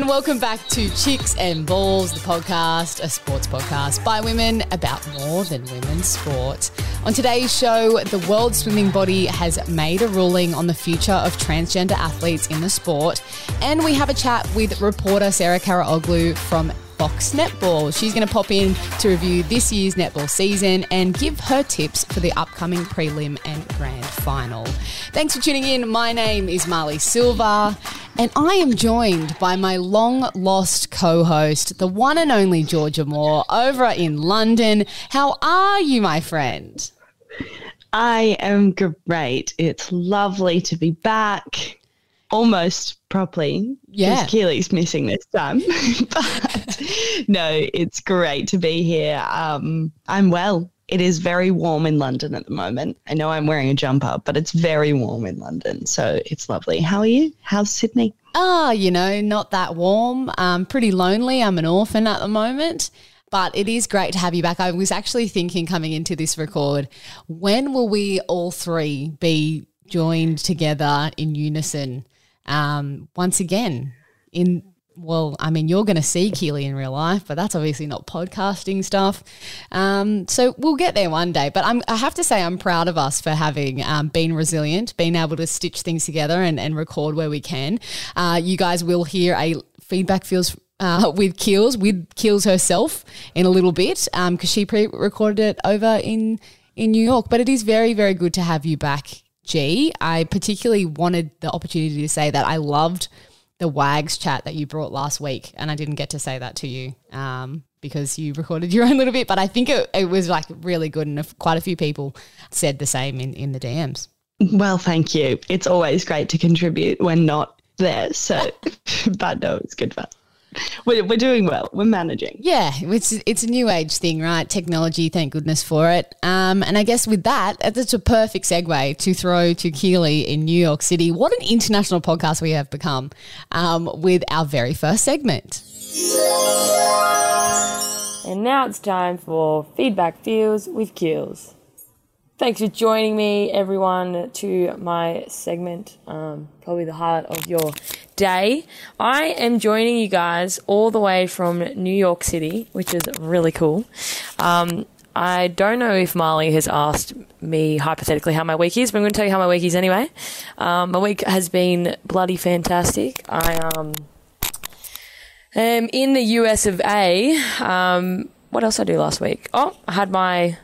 and welcome back to Chicks and Balls, the podcast, a sports podcast by women about more than women's sport. On today's show, the World Swimming Body has made a ruling on the future of transgender athletes in the sport, and we have a chat with reporter Sarah Karaoglu from Fox Netball. She's going to pop in to review this year's netball season and give her tips for the upcoming prelim and grand final. Thanks for tuning in. My name is Marlee Silva, and I am joined by my long lost co host, the one and only Georgia Moore, over in London. How are you, my friend? I am great. It's lovely to be back almost properly. Yeah. Keely's missing this time. but no, it's great to be here. Um, I'm well. It is very warm in London at the moment. I know I'm wearing a jumper, but it's very warm in London. So it's lovely. How are you? How's Sydney? Ah, you know, not that warm. Um, pretty lonely. I'm an orphan at the moment. But it is great to have you back. I was actually thinking coming into this record, when will we all three be joined together in unison um, once again in well, I mean, you're going to see Keely in real life, but that's obviously not podcasting stuff. Um, so we'll get there one day. But I'm, I have to say, I'm proud of us for having um, been resilient, being able to stitch things together and, and record where we can. Uh, you guys will hear a feedback feels. Uh, with Keels, with Keels herself in a little bit, because um, she pre-recorded it over in in New York. But it is very, very good to have you back, G. I particularly wanted the opportunity to say that I loved the WAGs chat that you brought last week, and I didn't get to say that to you um, because you recorded your own little bit. But I think it, it was like really good, and quite a few people said the same in, in the DMs. Well, thank you. It's always great to contribute when not there. So, but no, it's good fun. We're, we're doing well. We're managing. Yeah, it's it's a new age thing, right? Technology, thank goodness for it. Um, and I guess with that, that's a perfect segue to throw to Keely in New York City. What an international podcast we have become um, with our very first segment. And now it's time for Feedback Feels with Keels. Thanks for joining me, everyone, to my segment, um, probably the highlight of your day. I am joining you guys all the way from New York City, which is really cool. Um, I don't know if Marlee has asked me hypothetically how my week is, but I'm going to tell you how my week is anyway. Um, my week has been bloody fantastic. I um, am in the US of A. Um, what else I do last week? Oh, I had my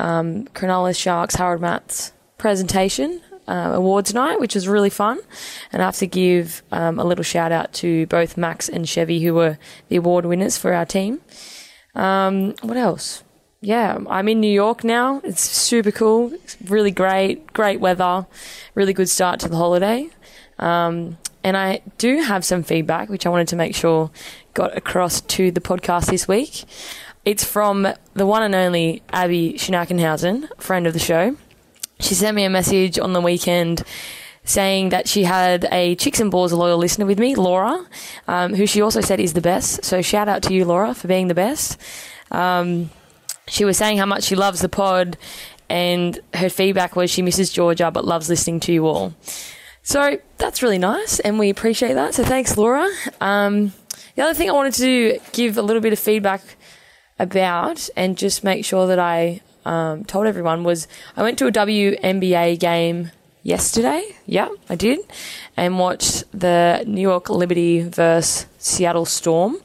um, Cronulla Sharks Harold Matts presentation uh, awards night, which was really fun. And I have to give um, a little shout out to both Max and Chevy, who were the award winners for our team. Um, what else? Yeah, I'm in New York now. It's super cool. It's really great, great weather, really good start to the holiday. Um, and I do have some feedback, which I wanted to make sure got across to the podcast this week. It's from the one and only Abby Schnackenhausen, friend of the show. She sent me a message on the weekend saying that she had a Chicks and Balls loyal listener with me, Laura, um, who she also said is the best. So shout out to you, Laura, for being the best. Um, she was saying how much she loves the pod, and her feedback was she misses Georgia but loves listening to you all. So that's really nice, and we appreciate that. So thanks, Laura. Um, the other thing I wanted to give a little bit of feedback about and just make sure that I um, told everyone was I went to a WNBA game yesterday. Yeah, I did, and watched the New York Liberty versus Seattle Storm.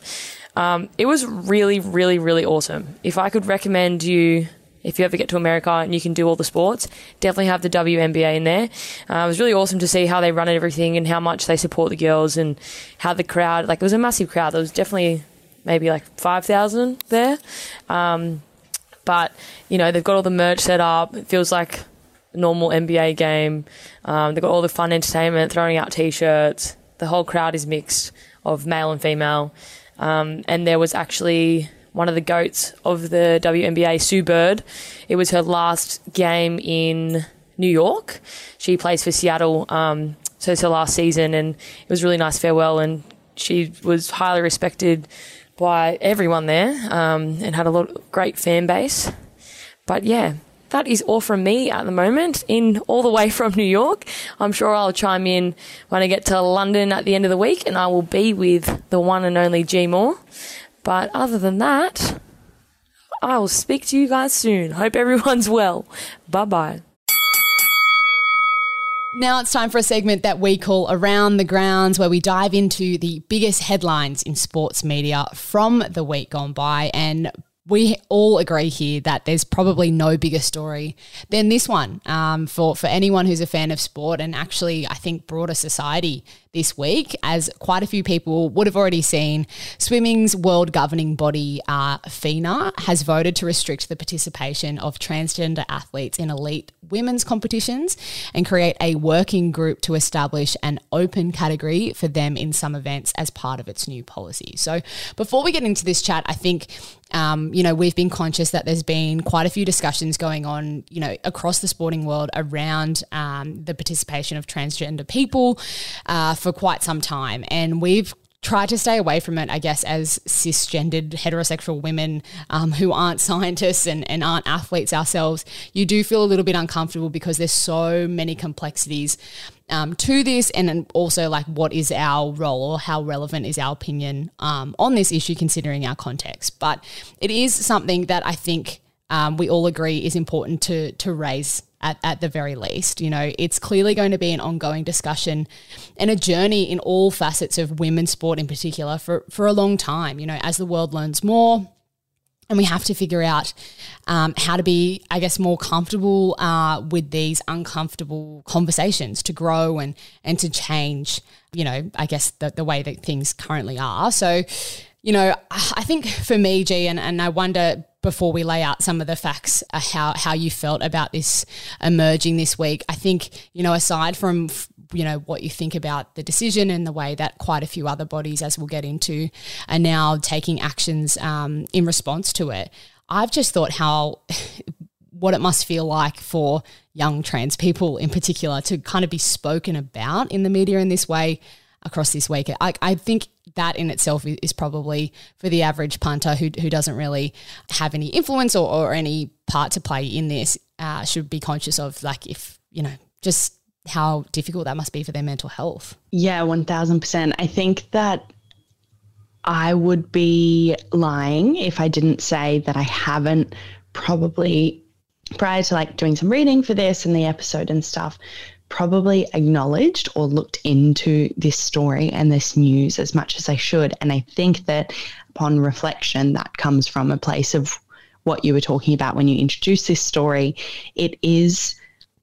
Um, it was really, really, really awesome. If I could recommend you, if you ever get to America and you can do all the sports, definitely have the WNBA in there. Uh, it was really awesome to see how they run everything and how much they support the girls and how the crowd, like, it was a massive crowd. There was definitely maybe like 5,000 there. Um, but, you know, they've got all the merch set up. It feels like a normal NBA game. Um, they've got all the fun entertainment, throwing out t shirts. The whole crowd is mixed of male and female. Um, and there was actually one of the goats of the WNBA, Sue Bird. It was her last game in New York. She plays for Seattle, um, so it's her last season, and it was really nice farewell. And she was highly respected by everyone there, um, and had a lot great fan base. But yeah, that is all from me at the moment, in all the way from New York. I'm sure I'll chime in when I get to London at the end of the week, and I will be with the one and only G Moore. But other than that, I will speak to you guys soon. Hope everyone's well. Bye bye. Now it's time for a segment that we call Around the Grounds, where we dive into the biggest headlines in sports media from the week gone by. And we all agree here that there's probably no bigger story than this one um, for, for anyone who's a fan of sport and actually, I think, broader society this week, as quite a few people would have already seen. Swimming's world governing body, uh, FINA, has voted to restrict the participation of transgender athletes in elite women's competitions and create a working group to establish an open category for them in some events as part of its new policy. So, before we get into this chat, I think um, you know, we've been conscious that there's been quite a few discussions going on, you know, across the sporting world around um, the participation of transgender people uh, for quite some time. And we've tried to stay away from it, I guess, as cisgendered heterosexual women um, who aren't scientists and, and aren't athletes ourselves, you do feel a little bit uncomfortable because there's so many complexities um, to this, and also like what is our role or how relevant is our opinion um, on this issue considering our context. But it is something that I think um, we all agree is important to to raise at, at the very least. You know, it's clearly going to be an ongoing discussion and a journey in all facets of women's sport in particular for, for a long time. You know, as the world learns more, and we have to figure out um, how to be, I guess, more comfortable uh, with these uncomfortable conversations to grow and and to change. You know, I guess the, the way that things currently are. So, you know, I think for me, G, and, and I wonder before we lay out some of the facts uh, how how you felt about this emerging this week. I think you know aside from you know what you think about the decision and the way that quite a few other bodies, as we'll get into, are now taking actions um, in response to it. I've just thought how what it must feel like for young trans people in particular to kind of be spoken about in the media in this way across this week. I, I think that in itself is probably for the average punter who, who doesn't really have any influence or, or any part to play in this uh, should be conscious of like if you know just how difficult that must be for their mental health. Yeah, 1000%. I think that I would be lying if I didn't say that I haven't probably prior to like doing some reading for this and the episode and stuff probably acknowledged or looked into this story and this news as much as I should. And I think that upon reflection, that comes from a place of what you were talking about when you introduced this story. It is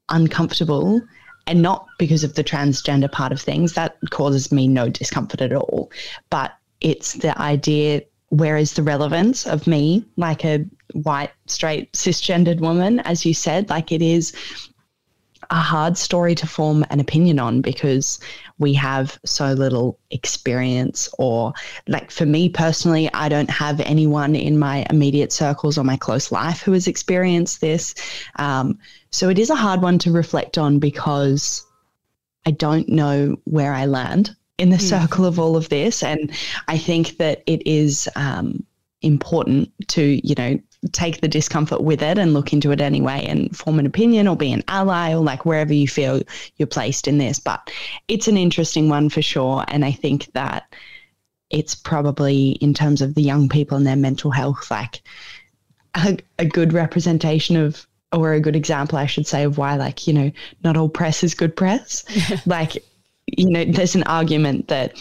uncomfortable and not because of the transgender part of things that causes me no discomfort at all but it's the idea where is the relevance of me like a white straight cisgendered woman as you said like it is a hard story to form an opinion on because we have so little experience or like for me personally i don't have anyone in my immediate circles or my close life who has experienced this um, so it is a hard one to reflect on because i don't know where i land in the mm. circle of all of this and i think that it is um, important to you know take the discomfort with it and look into it anyway and form an opinion or be an ally or like wherever you feel you're placed in this. But it's an interesting one for sure. And I think that it's probably in terms of the young people and their mental health, like a, a good representation of or a good example, I should say, of why, like, you know, not all press is good press. like, you know, there's an argument that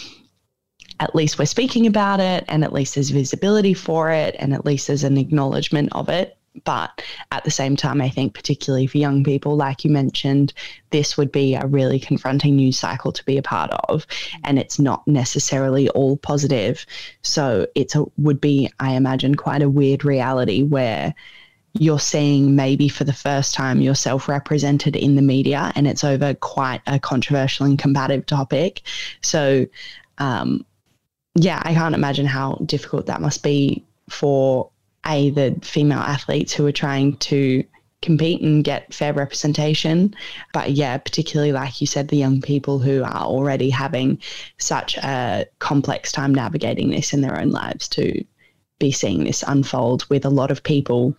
at least we're speaking about it and at least there's visibility for it and at least there's an acknowledgement of it. But at the same time, I think, particularly for young people, like you mentioned, this would be a really confronting news cycle to be a part of. And it's not necessarily all positive. So it's a, would be, I imagine, quite a weird reality where you're seeing maybe for the first time yourself represented in the media and it's over quite a controversial and combative topic. So, um, yeah, I can't imagine how difficult that must be for a the female athletes who are trying to compete and get fair representation. But yeah, particularly like you said, the young people who are already having such a complex time navigating this in their own lives to be seeing this unfold with a lot of people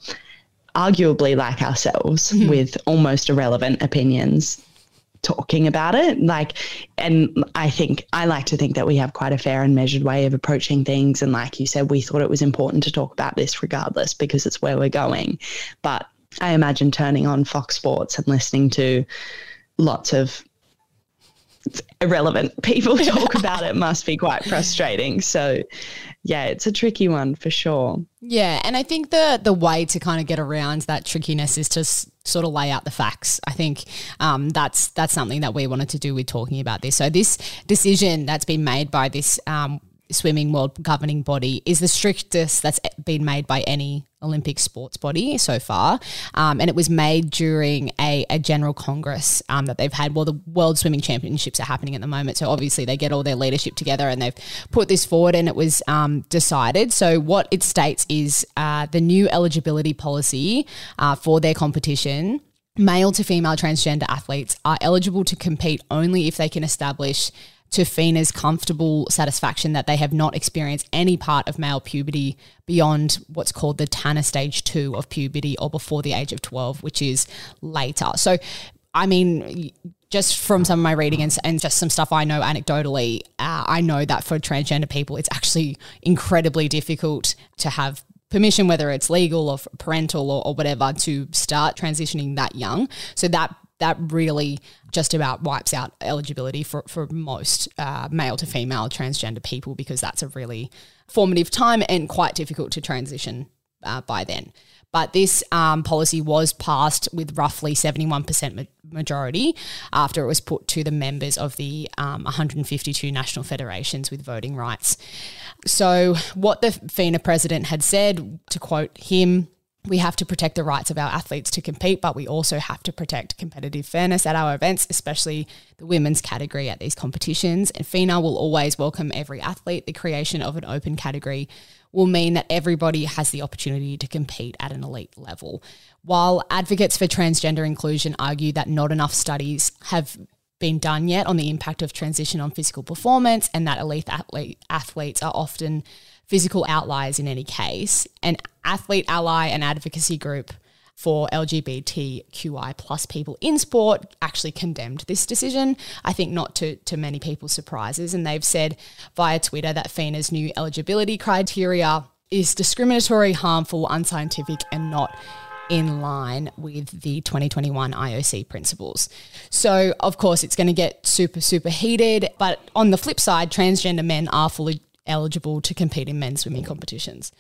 arguably like ourselves mm-hmm. with almost irrelevant opinions talking about it. Like and i think i like to think that we have quite a fair and measured way of approaching things. And like you said we thought it was important to talk about this regardless because it's where we're going. But i imagine turning on fox sports and listening to lots of irrelevant people talk about it must be quite frustrating. So, yeah, it's a tricky one for sure. Yeah, and I think the the way to kind of get around that trickiness is to s- sort of lay out the facts. I think um, that's that's something that we wanted to do with talking about this. So this decision that's been made by this um, swimming world governing body is the strictest that's been made by any Olympic sports body so far. Um, and it was made during a, a general congress um, that they've had. Well, the World Swimming Championships are happening at the moment. So obviously they get all their leadership together and they've put this forward and it was um, decided. So what it states is uh, the new eligibility policy uh, for their competition male to female transgender athletes are eligible to compete only if they can establish to FINA's comfortable satisfaction that they have not experienced any part of male puberty beyond what's called the Tanner stage two of puberty or before the age of 12, which is later. So, I mean, just from some of my reading and, and just some stuff I know anecdotally, uh, I know that for transgender people, it's actually incredibly difficult to have permission, whether it's legal or parental or, or whatever, to start transitioning that young. So that that really just about wipes out eligibility for, for most uh, male to female transgender people because that's a really formative time and quite difficult to transition uh, by then. But this um, policy was passed with roughly 71% ma- majority after it was put to the members of the um, 152 national federations with voting rights. So, what the FINA president had said, to quote him, we have to protect the rights of our athletes to compete, but we also have to protect competitive fairness at our events, especially the women's category at these competitions. And FINA will always welcome every athlete. The creation of an open category will mean that everybody has the opportunity to compete at an elite level. While advocates for transgender inclusion argue that not enough studies have been done yet on the impact of transition on physical performance and that elite athlete, athletes are often physical outliers in any case. An athlete ally and advocacy group for LGBTQI plus people in sport actually condemned this decision. I think not to, to many people's surprises. And they've said via Twitter that FINA's new eligibility criteria is discriminatory, harmful, unscientific, and not in line with the 2021 IOC principles. So, of course, it's going to get super, super heated. But on the flip side, transgender men are fully eligible to compete in men's swimming competitions.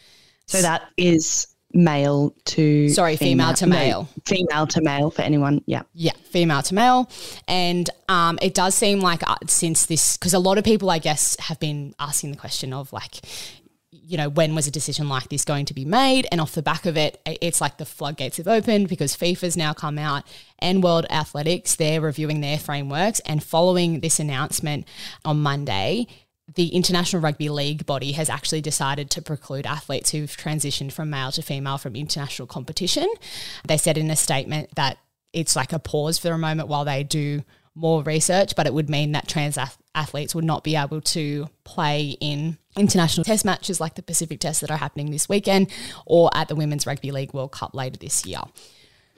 So that is male to sorry female, female. to male. female to male for anyone yeah. Yeah female to male. And um, it does seem like uh, since this because a lot of people i guess have been asking the question of like you know when was a decision like this going to be made? And off the back of it it's like the floodgates have opened because fifa's now come out and world athletics they're reviewing their frameworks and following this announcement on monday the International Rugby League body has actually decided to preclude athletes who've transitioned from male to female from international competition. They said in a statement that it's like a pause for a moment while they do more research, but it would mean that trans athletes would not be able to play in international test matches like the Pacific Test that are happening this weekend or at the Women's Rugby League World Cup later this year.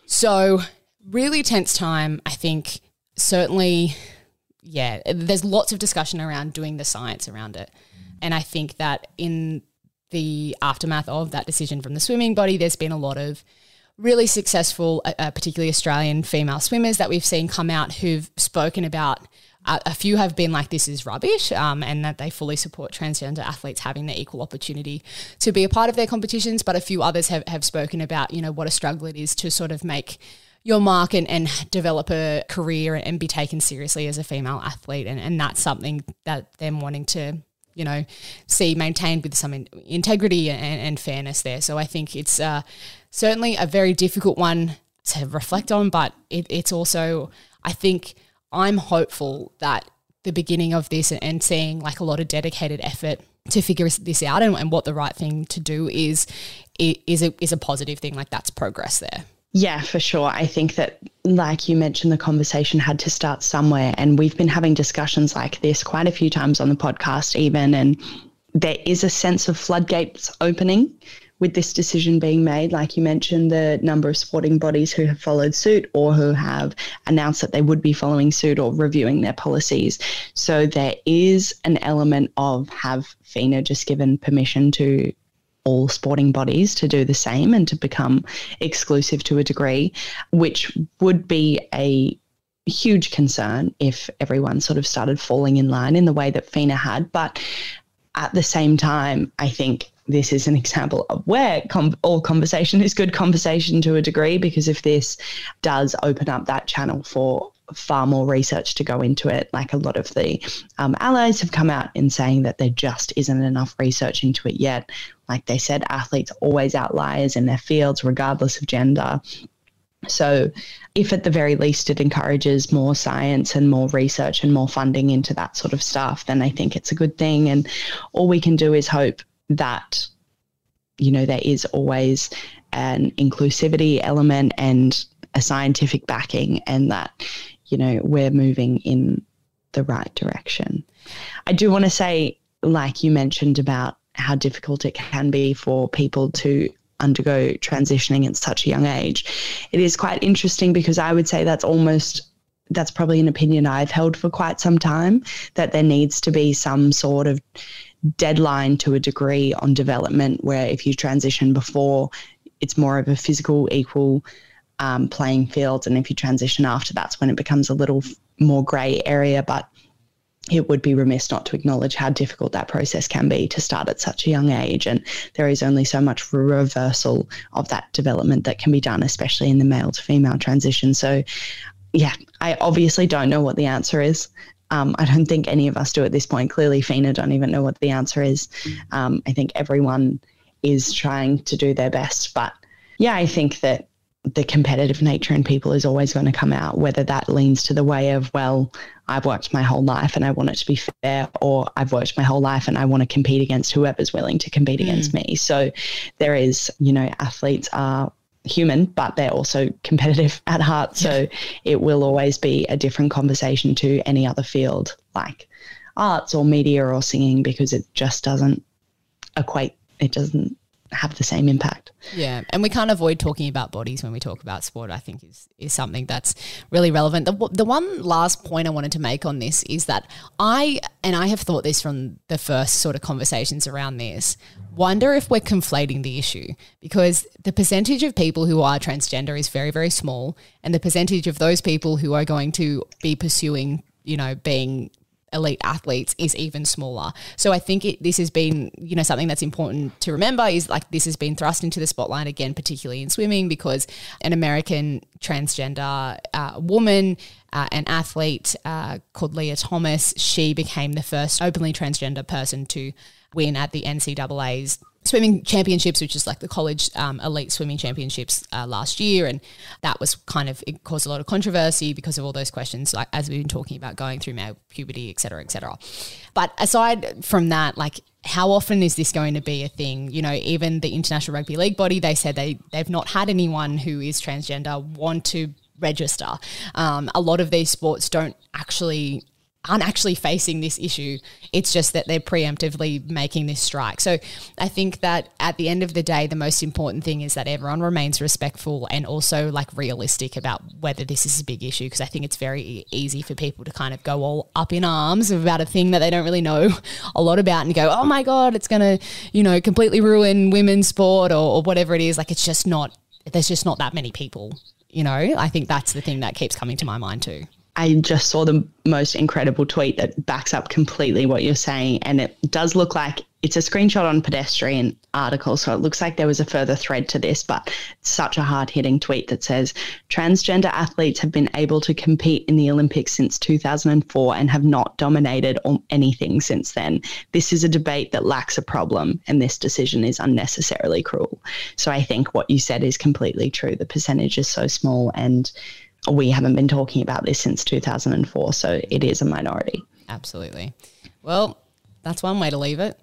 So, really tense time. I think certainly yeah, there's lots of discussion around doing the science around it. And I think that in the aftermath of that decision from the swimming body, there's been a lot of really successful, uh, uh particularly Australian female swimmers that we've seen come out who've spoken about. Uh, a few have been like, this is rubbish, um, and that they fully support transgender athletes having the equal opportunity to be a part of their competitions. But a few others have, have spoken about, you know, what a struggle it is to sort of make your mark and, and develop a career and be taken seriously as a female athlete. And, and that's something that them wanting to, you know, see maintained with some in, integrity and, and, fairness there. So I think it's uh, certainly a very difficult one to reflect on, but it, it's also, I think I'm hopeful that the beginning of this and seeing like a lot of dedicated effort to figure this out and, and what the right thing to do is is a, is a positive thing. Like that's progress there. Yeah, for sure. I think that, like you mentioned, the conversation had to start somewhere. And we've been having discussions like this quite a few times on the podcast, even. And there is a sense of floodgates opening with this decision being made, like you mentioned, the number of sporting bodies who have followed suit or who have announced that they would be following suit or reviewing their policies. So there is an element of have FINA just given permission to all sporting bodies to do the same and to become exclusive to a degree, which would be a huge concern if everyone sort of started falling in line in the way that FINA had. But at the same time, I think this is an example of where com- all conversation is good conversation to a degree, because if this does open up that channel for far more research to go into it, like a lot of the um, allies have come out in saying that there just isn't enough research into it yet. Like they said, athletes always outliers in their fields, regardless of gender. So, if at the very least it encourages more science and more research and more funding into that sort of stuff, then I think it's a good thing. And all we can do is hope that, you know, there is always an inclusivity element and a scientific backing, and that, you know, we're moving in the right direction. I do want to say, like you mentioned about how difficult it can be for people to undergo transitioning at such a young age. It is quite interesting because I would say that's almost that's probably an opinion I've held for quite some time that there needs to be some sort of deadline to a degree on development where if you transition before it's more of a physical equal um, playing field and if you transition after that's when it becomes a little more grey area but it would be remiss not to acknowledge how difficult that process can be to start at such a young age. And there is only so much reversal of that development that can be done, especially in the male to female transition. So, yeah, I obviously don't know what the answer is. Um, I don't think any of us do at this point. Clearly, FINA don't even know what the answer is. Um, I think everyone is trying to do their best. But yeah, I think that the competitive nature in people is always going to come out, whether that leans to the way of, well, I've worked my whole life and I want it to be fair, or I've worked my whole life and I want to compete against whoever's willing to compete mm. against me. So there is, you know, athletes are human, but they're also competitive at heart. So it will always be a different conversation to any other field like arts or media or singing because it just doesn't equate. It doesn't have the same impact. Yeah, and we can't avoid talking about bodies when we talk about sport. I think is is something that's really relevant. The the one last point I wanted to make on this is that I and I have thought this from the first sort of conversations around this. Wonder if we're conflating the issue because the percentage of people who are transgender is very very small, and the percentage of those people who are going to be pursuing you know being elite athletes is even smaller. So I think it, this has been, you know, something that's important to remember is like this has been thrust into the spotlight again, particularly in swimming, because an American transgender uh, woman, uh, an athlete uh, called Lia Thomas, she became the first openly transgender person to win at the NCAA's swimming championships, which is like the college um, elite swimming championships uh, last year, and that was kind of it caused a lot of controversy because of all those questions, like as we've been talking about going through male puberty, et cetera, et cetera. But aside from that, like how often is this going to be a thing? You know, even the International Rugby League body, they said they they've not had anyone who is transgender want to register. Um, a lot of these sports don't actually aren't actually facing this issue. It's just that they're preemptively making this strike. So I think that at the end of the day, the most important thing is that everyone remains respectful and also like realistic about whether this is a big issue. Because I think it's very easy for people to kind of go all up in arms about a thing that they don't really know a lot about and go, oh my God, it's going to, you know, completely ruin women's sport or, or whatever it is. Like it's just not, there's just not that many people. You know, I think that's the thing that keeps coming to my mind too. I just saw the most incredible tweet that backs up completely what you're saying. And it does look like it's a screenshot on pedestrian article. So it looks like there was a further thread to this, but such a hard hitting tweet that says transgender athletes have been able to compete in the Olympics since 2004 and have not dominated on anything since then. This is a debate that lacks a problem, and this decision is unnecessarily cruel. So I think what you said is completely true. The percentage is so small and we haven't been talking about this since 2004, so it is a minority. Absolutely. Well, that's one way to leave it.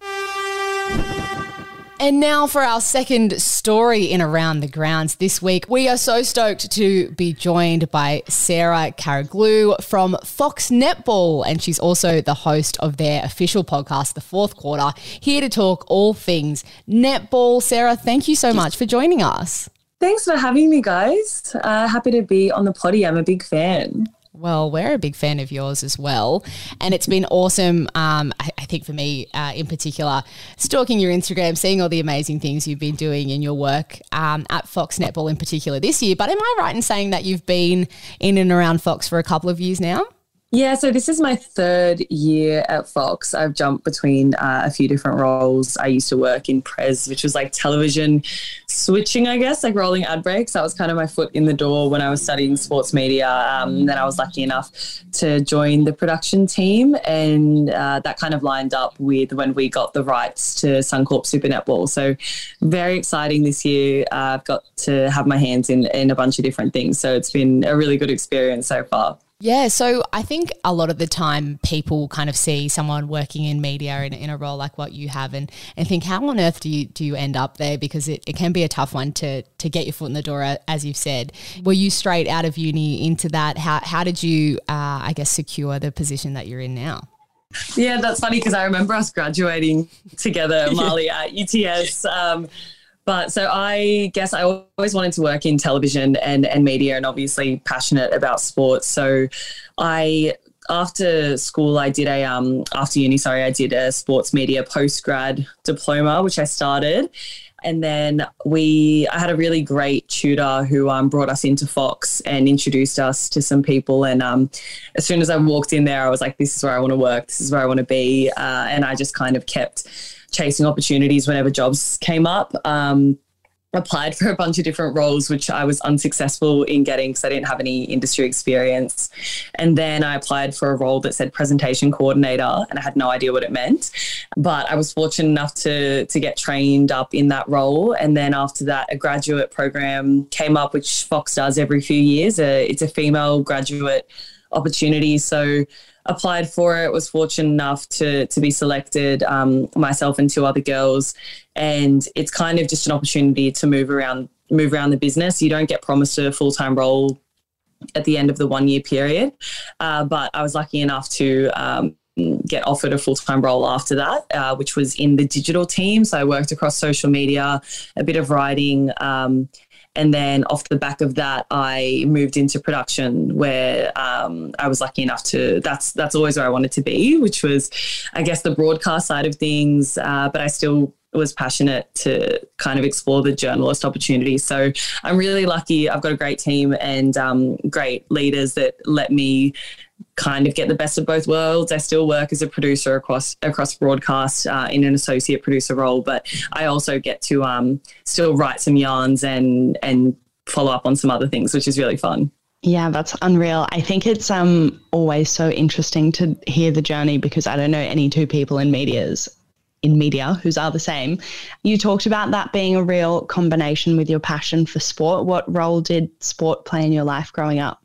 And now for our second story in Around the Grounds this week. We are so stoked to be joined by Sarah Karaoglu from Fox Netball. And she's also the host of their official podcast, The Fourth Quarter, here to talk all things netball. Sarah, thank you so much for joining us. Thanks for having me, guys. Uh, happy to be on the potty. I'm a big fan. Well, we're a big fan of yours as well. And it's been awesome, um, I, I, think for me uh, in particular, stalking your Instagram, seeing all the amazing things you've been doing in your work um, at Fox Netball in particular this year. But am I right in saying that you've been in and around Fox for a couple of years now? Yeah, so this is my third year at Fox. I've jumped between uh, a few different roles. I used to work in Prez, which was like television switching, I guess, like rolling ad breaks. That was kind of my foot in the door when I was studying sports media. Um, then I was lucky enough to join the production team, and uh, that kind of lined up with when we got the rights to Suncorp Super Netball. So very exciting this year. Uh, I've got to have my hands in in a bunch of different things. So it's been a really good experience so far. Yeah, so I think a lot of the time people kind of see someone working in media in, in a role like what you have and, and think, how on earth do you do you end up there? Because it, it can be a tough one to to get your foot in the door, as you've said. Were you straight out of uni into that? How, how did you, uh, I guess, secure the position that you're in now? Yeah, that's funny because I remember us graduating together, Marlee, at UTS. Um, but so I guess I always wanted to work in television and, and media and obviously passionate about sports. So I after school I did a um after uni, sorry, I did a sports media post grad diploma, which I started. And then we, I had a really great tutor who um, brought us into Fox and introduced us to some people. And um, as soon as I walked in there, I was like, this is where I want to work. This is where I want to be. Uh, and I just kind of kept chasing opportunities whenever jobs came up. Um, applied for a bunch of different roles, which I was unsuccessful in getting because I didn't have any industry experience. And then I applied for a role that said presentation coordinator, and I had no idea what it meant. But I was fortunate enough to to get trained up in that role. And then after that, a graduate program came up, which Fox does every few years. Uh, it's a female graduate opportunity. So applied for it, was fortunate enough to to be selected, um, myself and two other girls, and it's kind of just an opportunity to move around move around the business. You don't get promised a full time role at the end of the one year period, uh, but I was lucky enough to. Um, get offered a full-time role after that uh, which was in the digital team so i worked across social media a bit of writing um, and then off the back of that, I moved into production where um, I was lucky enough to. That's that's always where I wanted to be, which was, I guess, the broadcast side of things. Uh, but I still was passionate to kind of explore the journalist opportunity. So I'm really lucky. I've got a great team and um, great leaders that let me kind of get the best of both worlds. I still work as a producer across across broadcast uh, in an associate producer role, but I also get to um, still write some yarns and and follow up on some other things, which is really fun. Yeah, that's unreal. I think it's um always so interesting to hear the journey because I don't know any two people in media's in media who's are the same. You talked about that being a real combination with your passion for sport. What role did sport play in your life growing up?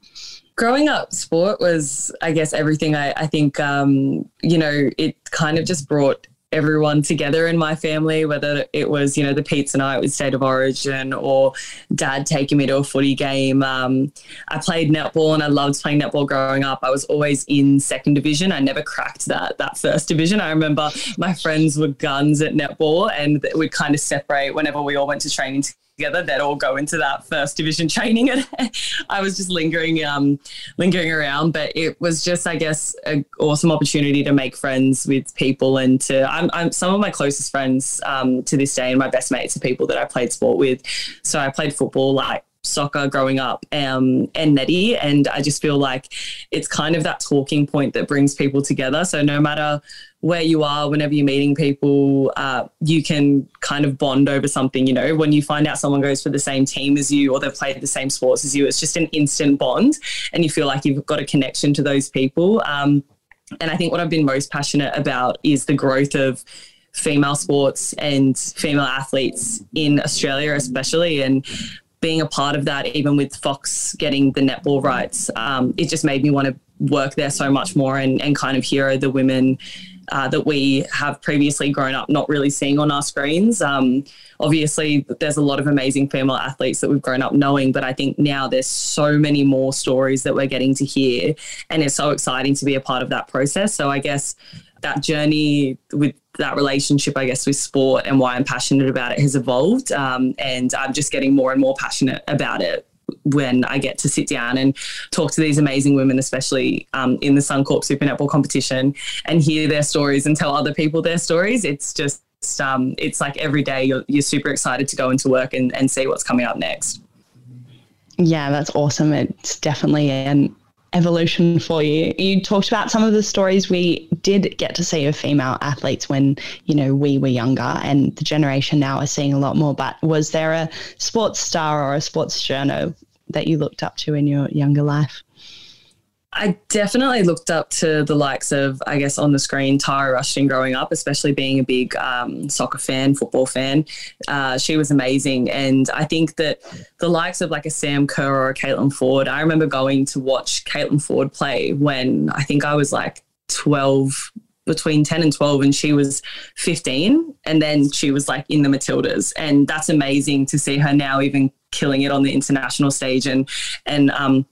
growing up, sport was, I guess, everything. I, I think, um, you know, it kind of just brought everyone together in my family, whether it was, you know, the pizza night with State of Origin or dad taking me to a footy game. Um, I played netball and I loved playing netball growing up. I was always in second division. I never cracked that that first division. I remember my friends were guns at netball and we'd kind of separate whenever we all went to training together, they'd all go into that first division training, and I was just lingering, um, lingering around. But it was just, I guess, an awesome opportunity to make friends with people, and to I'm, I'm some of my closest friends um, to this day, and my best mates are people that I played sport with. So I played football like soccer growing up um, and netty and i just feel like it's kind of that talking point that brings people together. So no matter where you are whenever you're meeting people uh, you can kind of bond over something you know? When you find out someone goes for the same team as you or they've played the same sports as you it's just an instant bond and you feel like you've got a connection to those people. Um, and i think what i've been most passionate about is the growth of female sports and female athletes in australia especially and being a part of that, even with Fox getting the netball rights, um, it just made me want to work there so much more and, and kind of hero the women uh, that we have previously grown up not really seeing on our screens. Um, obviously, there's a lot of amazing female athletes that we've grown up knowing, but I think now there's so many more stories that we're getting to hear, and it's so exciting to be a part of that process. So I guess that journey with that relationship, I guess, with sport and why I'm passionate about it has evolved. Um, and I'm just getting more and more passionate about it when I get to sit down and talk to these amazing women, especially um, in the Suncorp Super Netball competition, and hear their stories and tell other people their stories. It's just, um, it's like every day you're, you're super excited to go into work and, and see what's coming up next. Yeah, that's awesome. It's definitely an evolution for you. You talked about some of the stories we did get to see of female athletes when, you know, we were younger and the generation now are seeing a lot more. But was there a sports star or a sports journal that you looked up to in your younger life? I definitely looked up to the likes of, I guess, on the screen, Tara Rushton growing up, especially being a big um, soccer fan, football fan. Uh, she was amazing. And I think that the likes of like a Sam Kerr or a Caitlin Foord, I remember going to watch Caitlin Foord play when I think I was like 12, between 10 and 12 and she was 15 and then she was like in the matildas and that's amazing to see her now even killing it on the international stage and and um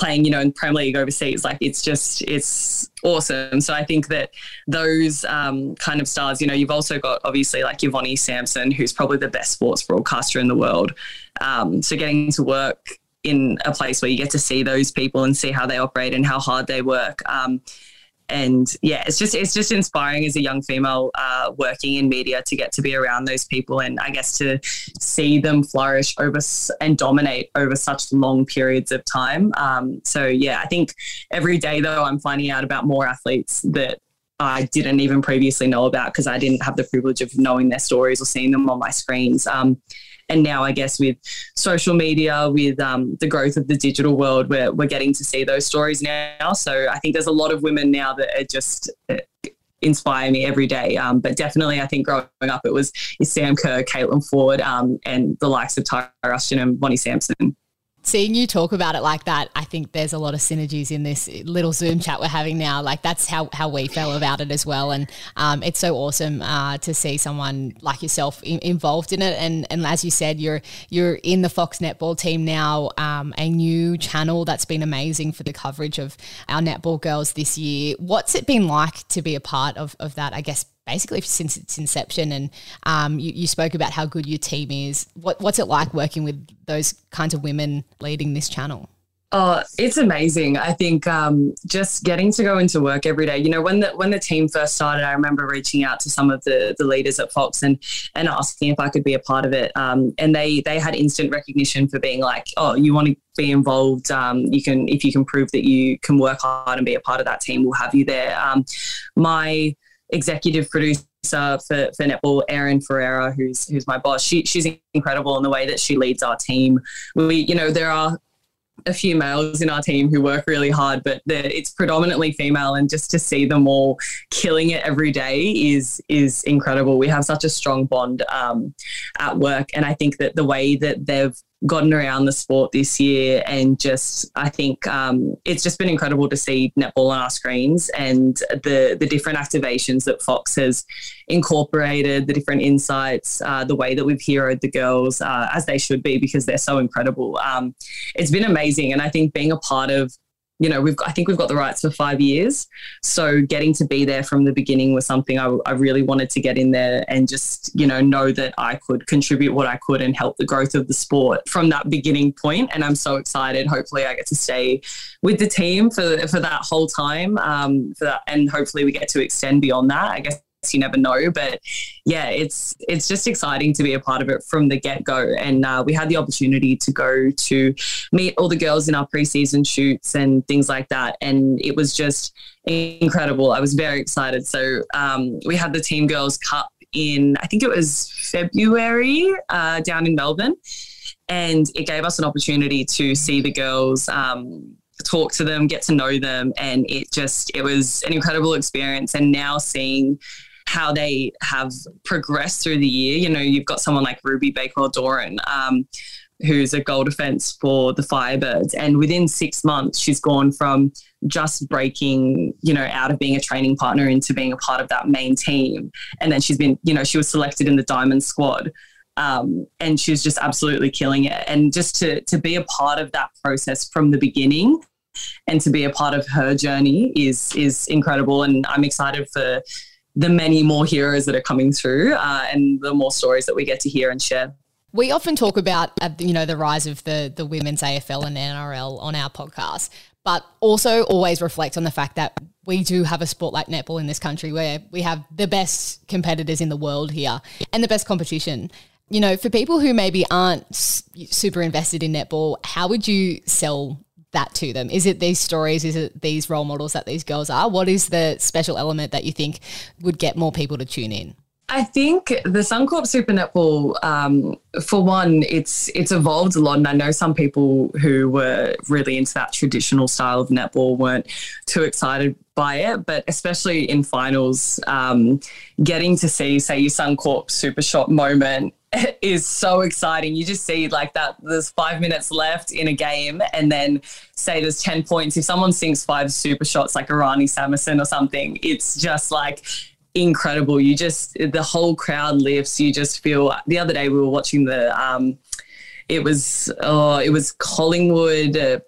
playing, you know, in Premier League overseas. Like it's just, it's awesome. So I think that those um, kind of stars, you know, you've also got obviously like Yvonne Sampson, who's probably the best sports broadcaster in the world. Um, so getting to work in a place where you get to see those people and see how they operate and how hard they work. Um, and yeah, it's just it's just inspiring as a young female uh, working in media to get to be around those people and I guess to see them flourish over and dominate over such long periods of time. Um, so yeah, I think every day though I'm finding out about more athletes that I didn't even previously know about because I didn't have the privilege of knowing their stories or seeing them on my screens. Um, and now I guess with social media, with um, the growth of the digital world, we're, we're getting to see those stories now. So I think there's a lot of women now that are just uh, inspire me every day. Um, but definitely, I think growing up, it was Sam Kerr, Caitlin Foord, um, and the likes of Tara Rushton and Yvonne Sampson seeing you talk about it like that, I think there's a lot of synergies in this little Zoom chat we're having now. Like that's how, how we felt about it as well. And um, it's so awesome uh, to see someone like yourself in, involved in it. And, and as you said, you're you're in the Fox Netball team now, um, a new channel that's been amazing for the coverage of our netball girls this year. What's it been like to be a part of, of that, I guess, basically since its inception. And um, you, you, spoke about how good your team is. What, what's it like working with those kinds of women leading this channel? Oh, it's amazing. I think um, just getting to go into work every day. You know, when the when the team first started, I remember reaching out to some of the the leaders at Fox and and asking if I could be a part of it. Um, and they they had instant recognition for being like, oh, you want to be involved. Um, you can if you can prove that you can work hard and be a part of that team, we'll have you there. Um, my executive producer for, for netball, Erin Ferreira, who's who's my boss. She, she's incredible in the way that she leads our team. We, you know, there are a few males in our team who work really hard, but it's predominantly female, and just to see them all killing it every day is is incredible. We have such a strong bond um, at work, and I think that the way that they've gotten around the sport this year and just I think um, it's just been incredible to see netball on our screens and the the different activations that Fox has incorporated, the different insights, uh, the way that we've heroed the girls uh, as they should be because they're so incredible. Um, it's been amazing, and I think being a part of you know, we've I think we've got the rights for five years. So getting to be there from the beginning was something I, I, really wanted to get in there and just, you know, know that I could contribute what I could and help the growth of the sport from that beginning point. And I'm so excited. Hopefully, I get to stay with the team for for that whole time. Um, for that, and hopefully, we get to extend beyond that. I guess you never know but yeah it's it's just exciting to be a part of it from the get-go. And uh, we had the opportunity to go to meet all the girls in our preseason shoots and things like that and it was just incredible. I was very excited. So um, we had the team girls cup in i think it was february uh, down in melbourne and it gave us an opportunity to see the girls um, talk to them, get to know them, and it just it was an incredible experience. And now seeing how they have progressed through the year. You know, you've got someone like Ruby Bakewell-Doran. Um, who's a goal defense for the Firebirds. And within six months, she's gone from just breaking, you know, out of being a training partner into being a part of that main team. And then she's been, you know, she was selected in the Diamond squad. Um, and she's just absolutely killing it. And just to to be a part of that process from the beginning and to be a part of her journey is is incredible. And I'm excited for the many more heroes that are coming through uh, and the more stories that we get to hear and share. We often talk about uh, you know the rise of the the women's AFL and NRL on our podcast, but also always reflect on the fact that we do have a sport like netball in this country where we have the best competitors in the world here and the best competition. You know, for people who maybe aren't super invested in netball, how would you sell that to them? Is it these stories? Is it these role models that these girls are? What is the special element that you think would get more people to tune in? I think the Suncorp Super Netball, um, for one, it's it's evolved a lot, and I know some people who were really into that traditional style of netball weren't too excited by it. But especially in finals, um, getting to see, say, your Suncorp Super Shot moment is so exciting. You just see like that. There's five minutes left in a game, and then say there's ten points. If someone sinks five super shots like Arani Samuson or something, it's just like incredible. You just the whole crowd lifts. You just feel. The other day we were watching the. Um, it was oh, it was Collingwood. Uh,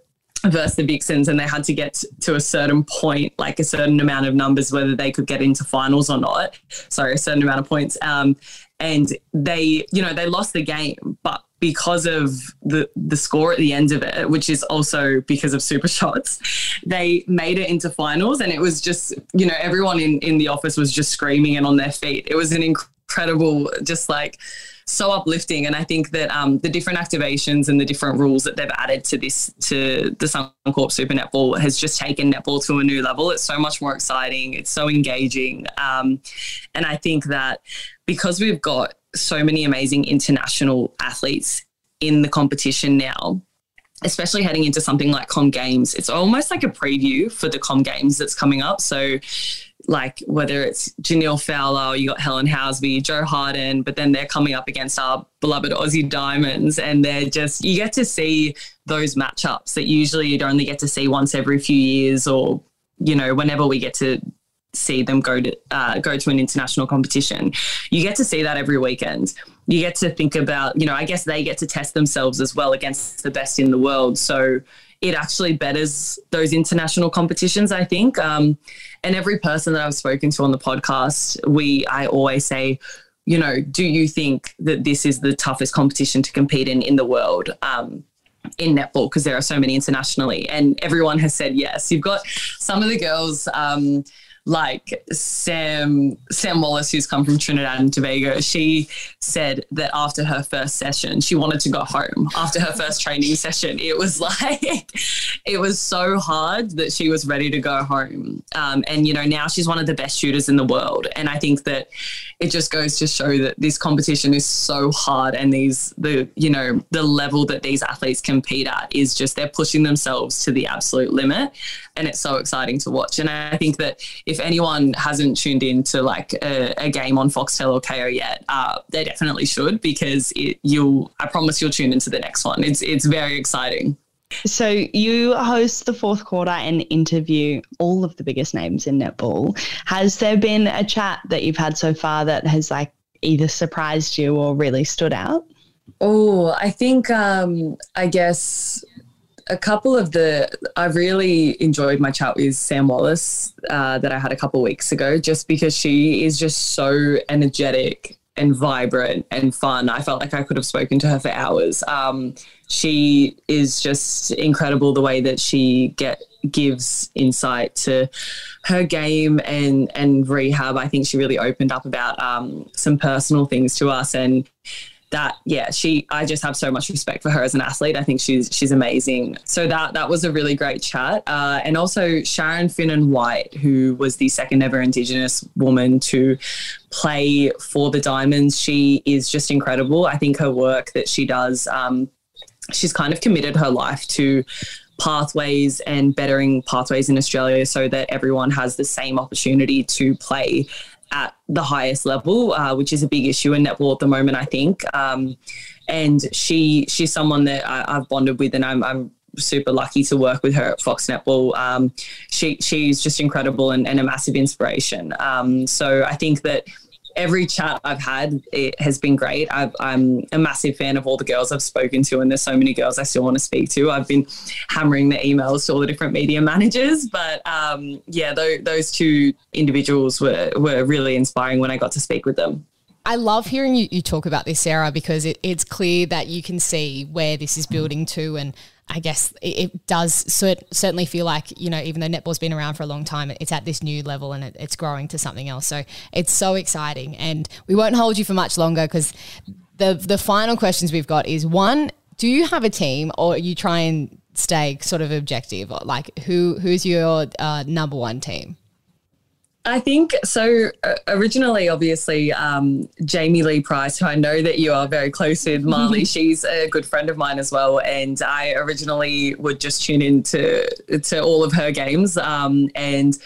versus the Vixens, and they had to get to a certain point, like a certain amount of numbers, whether they could get into finals or not. Sorry, a certain amount of points. Um, and they, you know, they lost the game, but because of the the score at the end of it, which is also because of super shots, they made it into finals, and it was just you know everyone in in the office was just screaming and on their feet. It was an incredible, just like so uplifting. And I think that um, the different activations and the different rules that they've added to this to the Suncorp Super Netball has just taken netball to a new level. It's so much more exciting. It's so engaging, um, and I think that because we've got so many amazing international athletes in the competition now, especially heading into something like Com Games, it's almost like a preview for the Com Games that's coming up. So, like whether it's Jhaniele Fowler, you got Helen Housby, Jo Harten, but then they're coming up against our beloved Aussie Diamonds, and they're just you get to see those matchups that usually you'd only get to see once every few years, or you know whenever we get to see them go to uh, go to an international competition. You get to see that every weekend. You get to think about, you know, I guess they get to test themselves as well against the best in the world. So it actually betters those international competitions, I think. Um, and every person that I've spoken to on the podcast, we I always say, you know, do you think that this is the toughest competition to compete in in the world? Um, in netball because there are so many internationally and everyone has said yes you've got some of the girls um, like Sam Sam Wallace, who's come from Trinidad and Tobago, she said that after her first session, she wanted to go home. After her first training session, it was like it was so hard that she was ready to go home. Um, and you know, now she's one of the best shooters in the world. And I think that it just goes to show that this competition is so hard, and these the you know the level that these athletes compete at is just they're pushing themselves to the absolute limit, and it's so exciting to watch. And I think that if anyone hasn't tuned in to like a, a game on Foxtel or Kayo yet, uh, they definitely should because it, you'll. I promise you'll tune into the next one. It's it's very exciting. So you host the fourth quarter and interview all of the biggest names in netball. Has there been a chat that you've had so far that has like either surprised you or really stood out? Oh, I think um, I guess a couple of the I really enjoyed my chat with Sam Wallace uh, that I had a couple weeks ago, just because she is just so energetic and vibrant and fun. I felt like I could have spoken to her for hours. Um, she is just incredible the way that she get gives insight to her game and and rehab. I think she really opened up about um, some personal things to us and that yeah she i just have so much respect for her as an athlete. I think she's she's amazing. So that that was a really great chat. Uh, and also Sharon Finnan-White who was the second ever indigenous woman to play for the diamonds. She is just incredible. I think her work that she does um, she's kind of committed her life to pathways and bettering pathways in australia so that everyone has the same opportunity to play at the highest level, uh, which is a big issue in netball at the moment, I think. Um, and she she's someone that I, have bonded with, and I'm, I'm super lucky to work with her at Fox Netball. Um, she she's just incredible and, and a massive inspiration. Um, so I think that every chat I've had it has been great. i am a massive fan of all the girls I've spoken to, and there's so many girls I still want to speak to. I've been hammering the emails to all the different media managers, but um, yeah, th- those two individuals were were really inspiring when I got to speak with them. I love hearing you, you talk about this, Sarah, because it, it's clear that you can see where this is building to. And I guess it, it does cert- certainly feel like, you know, even though netball's been around for a long time, it's at this new level and it, it's growing to something else. So it's so exciting. And we won't hold you for much longer because the, the final questions we've got is one, do you have a team or you try and stay sort of objective? Like who who's your uh, number one team? I think so. Uh, originally, obviously, um, Jamie-Lee Price, who I know that you are very close with, Marlee, she's a good friend of mine as well. And I originally would just tune in to, to all of her games. Um, and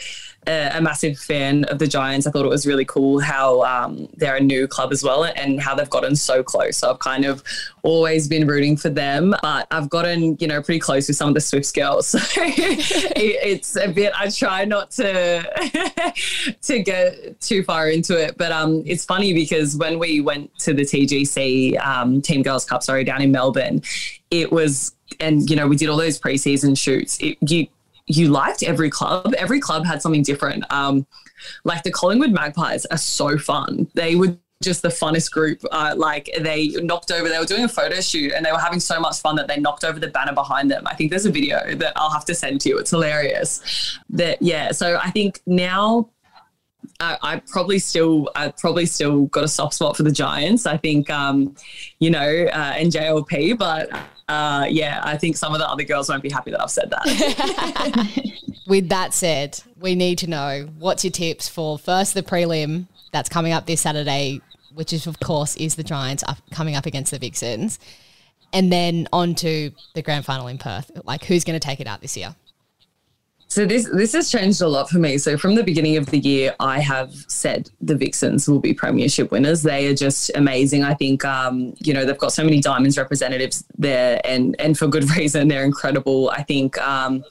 a, massive fan of the Giants. I thought it was really cool how um, they're a new club as well and how they've gotten so close. So I've kind of always been rooting for them, but I've gotten, you know, pretty close with some of the Swifts girls. So it, it's a bit, I try not to, to get too far into it. But um, it's funny because when we went to the TGC um, Team Girls Cup, sorry, down in Melbourne, it was and you know we did all those preseason shoots. It, you you liked every club. Every club had something different. Um, like the Collingwood Magpies are so fun. They were just the funnest group. Uh, like they knocked over, they were doing a photo shoot and they were having so much fun that they knocked over the banner behind them. I think there's a video that I'll have to send to you. It's hilarious. That yeah. So I think now I, I, probably still I probably still got a soft spot for the Giants. I think um, you know, uh, and JLP, but uh, yeah, I think some of the other girls won't be happy that I've said that. With that said, we need to know what's your tips for first the prelim that's coming up this Saturday, which is of course is the Giants up, coming up against the Vixens, and then on to the grand final in Perth. Like who's going to take it out this year? So this this has changed a lot for me. So from the beginning of the year, I have said the Vixens will be premiership winners. They are just amazing. I think um, you know they've got so many diamonds representatives there, and and for good reason. They're incredible. I think. Um,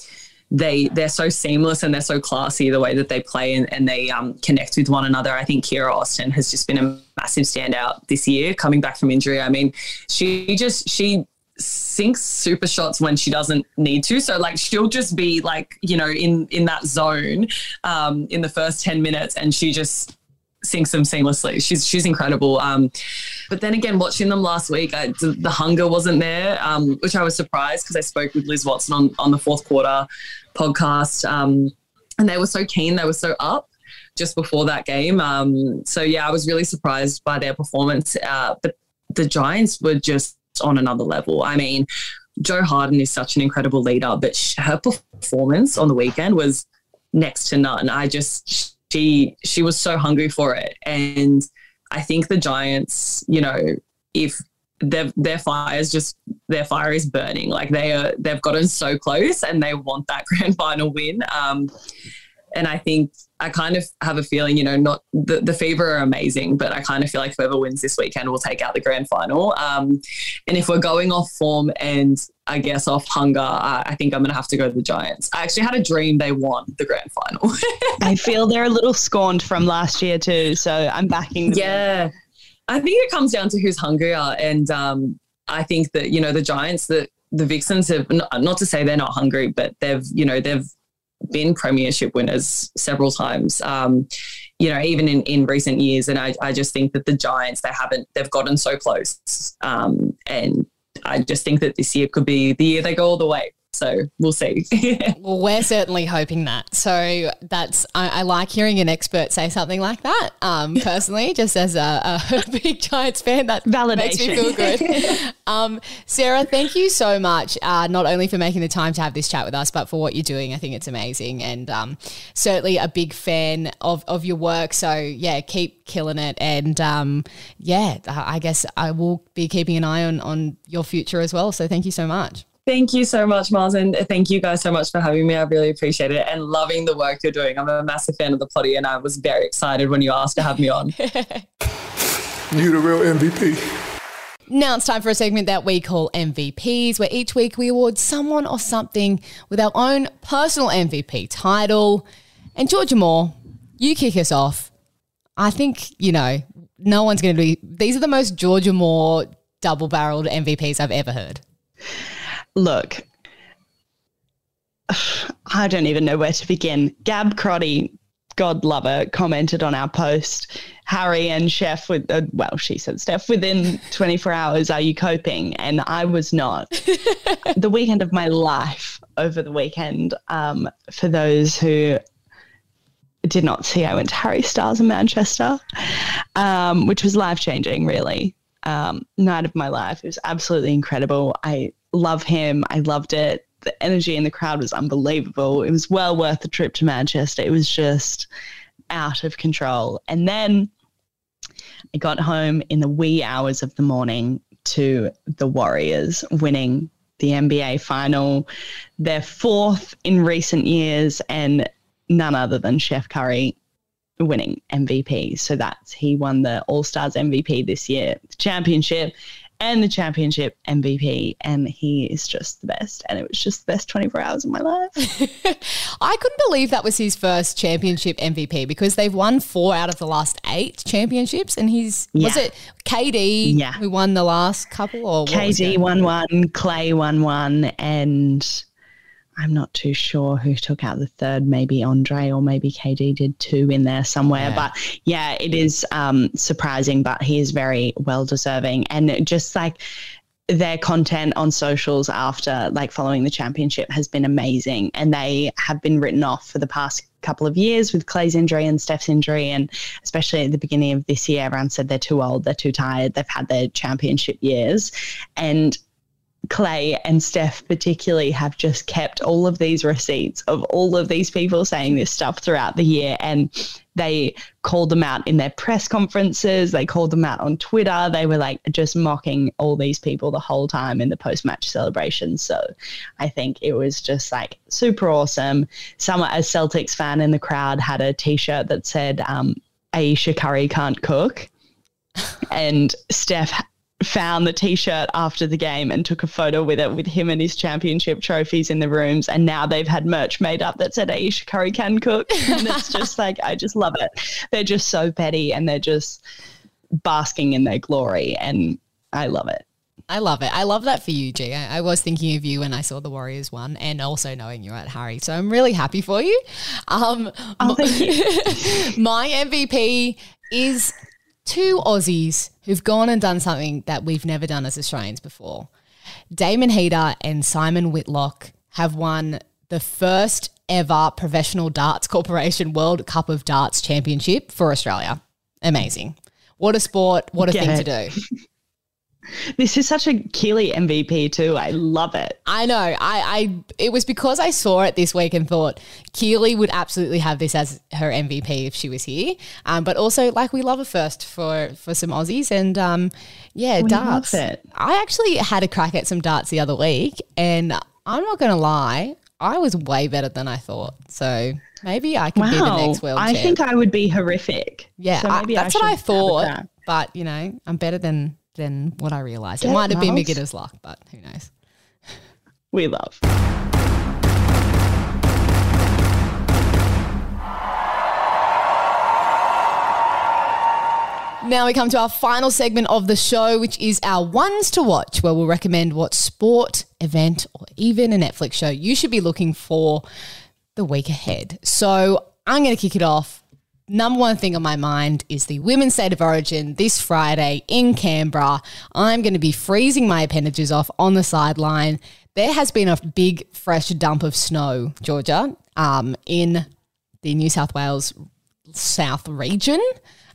they they're so seamless and they're so classy the way that they play and, and they um, connect with one another. I think Kiera Austin has just been a massive standout this year, coming back from injury. I mean, she just she sinks super shots when she doesn't need to. So like she'll just be like, you know, in in that zone um, in the first 10 minutes and she just sinks them seamlessly. She's she's incredible. Um, but then again, watching them last week, I, the hunger wasn't there, um, which I was surprised because I spoke with Liz Watson on on the fourth quarter podcast, um, and they were so keen, they were so up just before that game. Um, so yeah, I was really surprised by their performance. Uh, but the Giants were just on another level. I mean, Jo Harten is such an incredible leader, but her performance on the weekend was next to none. I just she she was so hungry for it, and I think the Giants, you know, if their their fire is just their fire is burning, like they are they've gotten so close, and they want that grand final win. Um, and I think I kind of have a feeling, you know, not the, the Fever are amazing, but I kind of feel like whoever wins this weekend will take out the grand final. Um, and if we're going off form and I guess off hunger, uh, I think I'm going to have to go to the Giants. I actually had a dream they won the grand final. I feel they're a little scorned from last year too, so I'm backing. Them. Yeah, I think it comes down to who's hungrier, and um, I think that you know the Giants, that the Vixens have not, not to say they're not hungry, but they've you know they've been premiership winners several times. Um, you know, even in, in recent years. And I, I just think that the Giants, they haven't, they've gotten so close. Um, and I just think that this year could be the year they go all the way. So we'll see. well, we're certainly hoping that. So that's I, I, like hearing an expert say something like that. Um, personally, just as a, a, big Giants fan, that Validation. makes me feel good. um, Sarah, thank you so much. Uh, not only for making the time to have this chat with us, but for what you're doing. I think it's amazing, and um, certainly a big fan of of your work. So yeah, keep killing it, and um, yeah, I guess I will be keeping an eye on on your future as well. So thank you so much. Thank you so much, Mars, and thank you guys so much for having me. I really appreciate it and loving the work you're doing. I'm a massive fan of the potty, and I was very excited when you asked to have me on. you the real MVP. Now it's time for a segment that we call MVPs, where each week we award someone or something with our own personal MVP title. And Georgia Moore, you kick us off. I think, you know, no one's going to be, these are the most Georgia Moore double barreled MVPs I've ever heard. Look, I don't even know where to begin. Gab Crotty God lover, commented on our post. Harry and Chef with, uh, well, she said, Steph, within 24 hours, are you coping? And I was not. the weekend of my life over the weekend, um, for those who did not see, I went to Harry Styles in Manchester, um, which was life changing, really. Um, night of my life. It was absolutely incredible. I love him. I loved it the energy in the crowd was unbelievable. It was well worth the trip to Manchester. It was just out of control. And then I got home in the wee hours of the morning to the Warriors winning the NBA final, their fourth in recent years, and none other than Chef Curry winning MVP. So that's he won the All Stars MVP this year, the championship, and the championship MVP. And he is just the best. And it was just the best 24 hours of my life. I couldn't believe that was his first championship MVP because they've won four out of the last eight championships. And he's, yeah. was it KD yeah. who won the last couple? Or KD won one, Klay won one, and I'm not too sure who took out the third. Maybe Andre or maybe KD did two in there somewhere. Yeah. But yeah, it is um, surprising, but he is very well deserving. And just like their content on socials after like following the championship has been amazing. And they have been written off for the past couple of years with Klay's injury and Steph's injury. And especially at the beginning of this year, everyone said they're too old, they're too tired, they've had their championship years. And Klay and Steph particularly have just kept all of these receipts of all of these people saying this stuff throughout the year and they called them out in their press conferences they called them out on twitter they were like just mocking all these people the whole time in the post-match celebrations. So i think it was just like super awesome. Someone a celtics fan in the crowd had a t-shirt that said um, ayesha curry can't cook. And steph found the t-shirt after the game and took a photo with it with him and his championship trophies in the rooms and now they've had merch made up that said Ayesha Curry can cook and it's just like I just love it they're just so petty and they're just basking in their glory and I love it I love it. I love that for you, G. I, I was thinking of you when I saw the Warriors one, and also knowing you're at Harry. So I'm really happy for you. Um, oh, thank you. my MVP is two Aussies who've gone and done something that we've never done as Australians before. Damon Heta and Simon Whitlock have won the first ever Professional Darts Corporation World Cup of Darts Championship for Australia. Amazing. What a sport. What a Get thing it. to do. This is such a Keely MVP too. I love it. I know. I, I it was because I saw it this week and thought Keely would absolutely have this as her MVP if she was here. Um, but also like we love a first for for some Aussies and um, yeah, we darts. I actually had a crack at some darts the other week, and I'm not going to lie, I was way better than I thought. So maybe I could wow. be the next world. I champ. think I would be horrific. Yeah, so I, that's I what I thought. But you know, I'm better than than what I realized. Get it might have been beginner's luck, but who knows? We love. Now we come to our final segment of the show, which is our ones to watch, where we'll recommend what sport, event, or even a Netflix show you should be looking for the week ahead. So I'm going to kick it off number one thing on my mind is the Women's State of Origin this Friday in Canberra. I'm going to be freezing my appendages off on the sideline. There has been a big fresh dump of snow, Georgia, um, in the New South Wales South region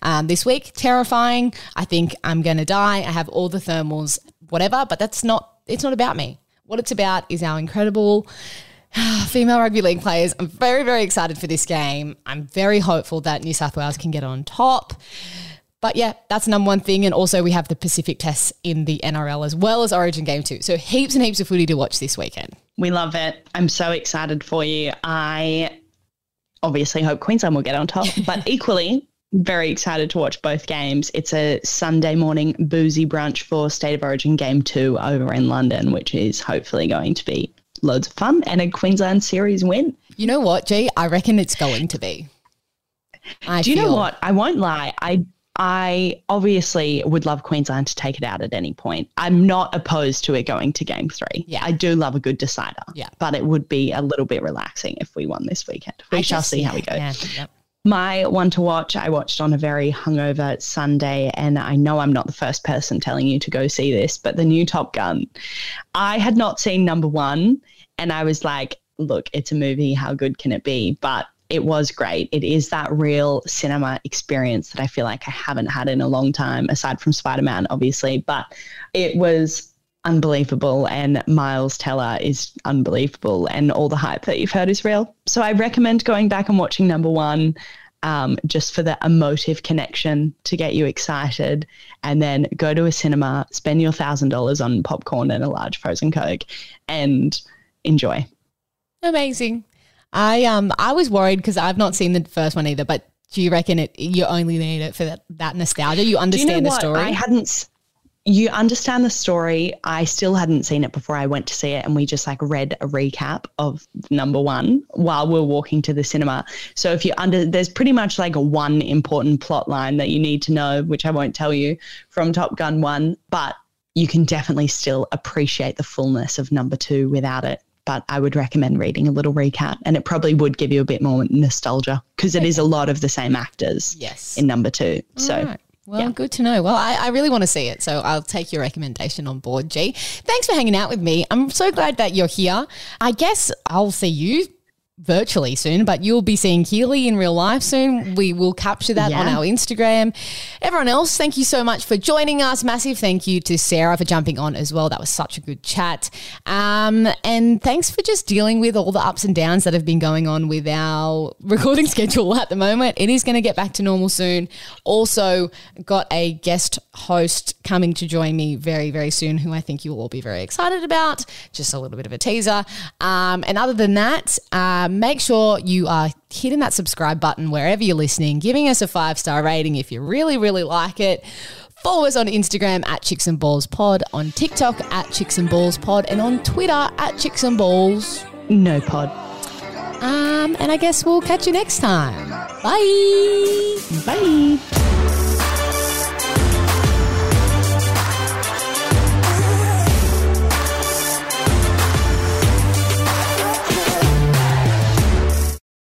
um, this week. Terrifying. I think I'm going to die. I have all the thermals, whatever, but that's not, it's not about me. What it's about is our incredible female rugby league players. I'm very, very excited for this game. I'm very hopeful that New South Wales can get on top. But yeah, that's number one thing. And also, we have the Pacific tests in the NRL as well as Origin Game 2. So, heaps and heaps of footy to watch this weekend. We love it. I'm so excited for you. I obviously hope Queensland will get on top, but equally, very excited to watch both games. It's a Sunday morning boozy brunch for State of Origin Game 2 over in London, which is hopefully going to be loads of fun and a Queensland series win. You know what, G? I reckon it's going to be. I Do you know what? I won't lie. I I obviously would love Queensland to take it out at any point. I'm not opposed to it going to game three. Yeah. I do love a good decider. Yeah. But it would be a little bit relaxing if we won this weekend. We I shall see how we go. Yeah, yeah. My one to watch, I watched on a very hungover Sunday, and I know I'm not the first person telling you to go see this, but the new Top Gun. I had not seen number one, and I was like, look, it's a movie. How good can it be? But it was great. It is that real cinema experience that I feel like I haven't had in a long time, aside from Spider Man, obviously. But it was unbelievable and Miles Teller is unbelievable and all the hype that you've heard is real. So I recommend going back and watching number one um, just for the emotive connection to get you excited and then go to a cinema, spend your thousand dollars on popcorn and a large frozen Coke and enjoy. Amazing. I um I was worried because I've not seen the first one either, but do you reckon it you only need it for that, that nostalgia? You Do you understand know the story? I hadn't. You understand the story. I still hadn't seen it before I went to see it, and we just like read a recap of number one while we are walking to the cinema. So if you under, there's pretty much like a one important plot line that you need to know, which I won't tell you from Top Gun one, but you can definitely still appreciate the fullness of number two without it. But I would recommend reading a little recap, and it probably would give you a bit more nostalgia because it is a lot of the same actors yes. in number two. So. All right. Well, yeah. good to know. Well, I, I really want to see it, so I'll take your recommendation on board, G. Thanks for hanging out with me. I'm so glad that you're here. I guess I'll see you virtually soon, but you'll be seeing Keely in real life soon. We will capture that on our Instagram. Everyone else, thank you so much for joining us. Massive thank you to Sarah for jumping on as well. That was such a good chat. Um, and thanks for just dealing with all the ups and downs that have been going on with our recording schedule at the moment. It is going to get back to normal soon. Also, got a guest host coming to join me very, very soon, who I think you'll all be very excited about. Just a little bit of a teaser. Um, and other than that, uh, make sure you are hitting that subscribe button wherever you're listening, giving us a five star rating if you really, really like it. Follow us on Instagram at Chicks and Balls Pod, on TikTok at Chicks and Balls Pod, and on Twitter at Chicks and Balls. No pod. Um, and I guess we'll catch you next time. Bye. Bye.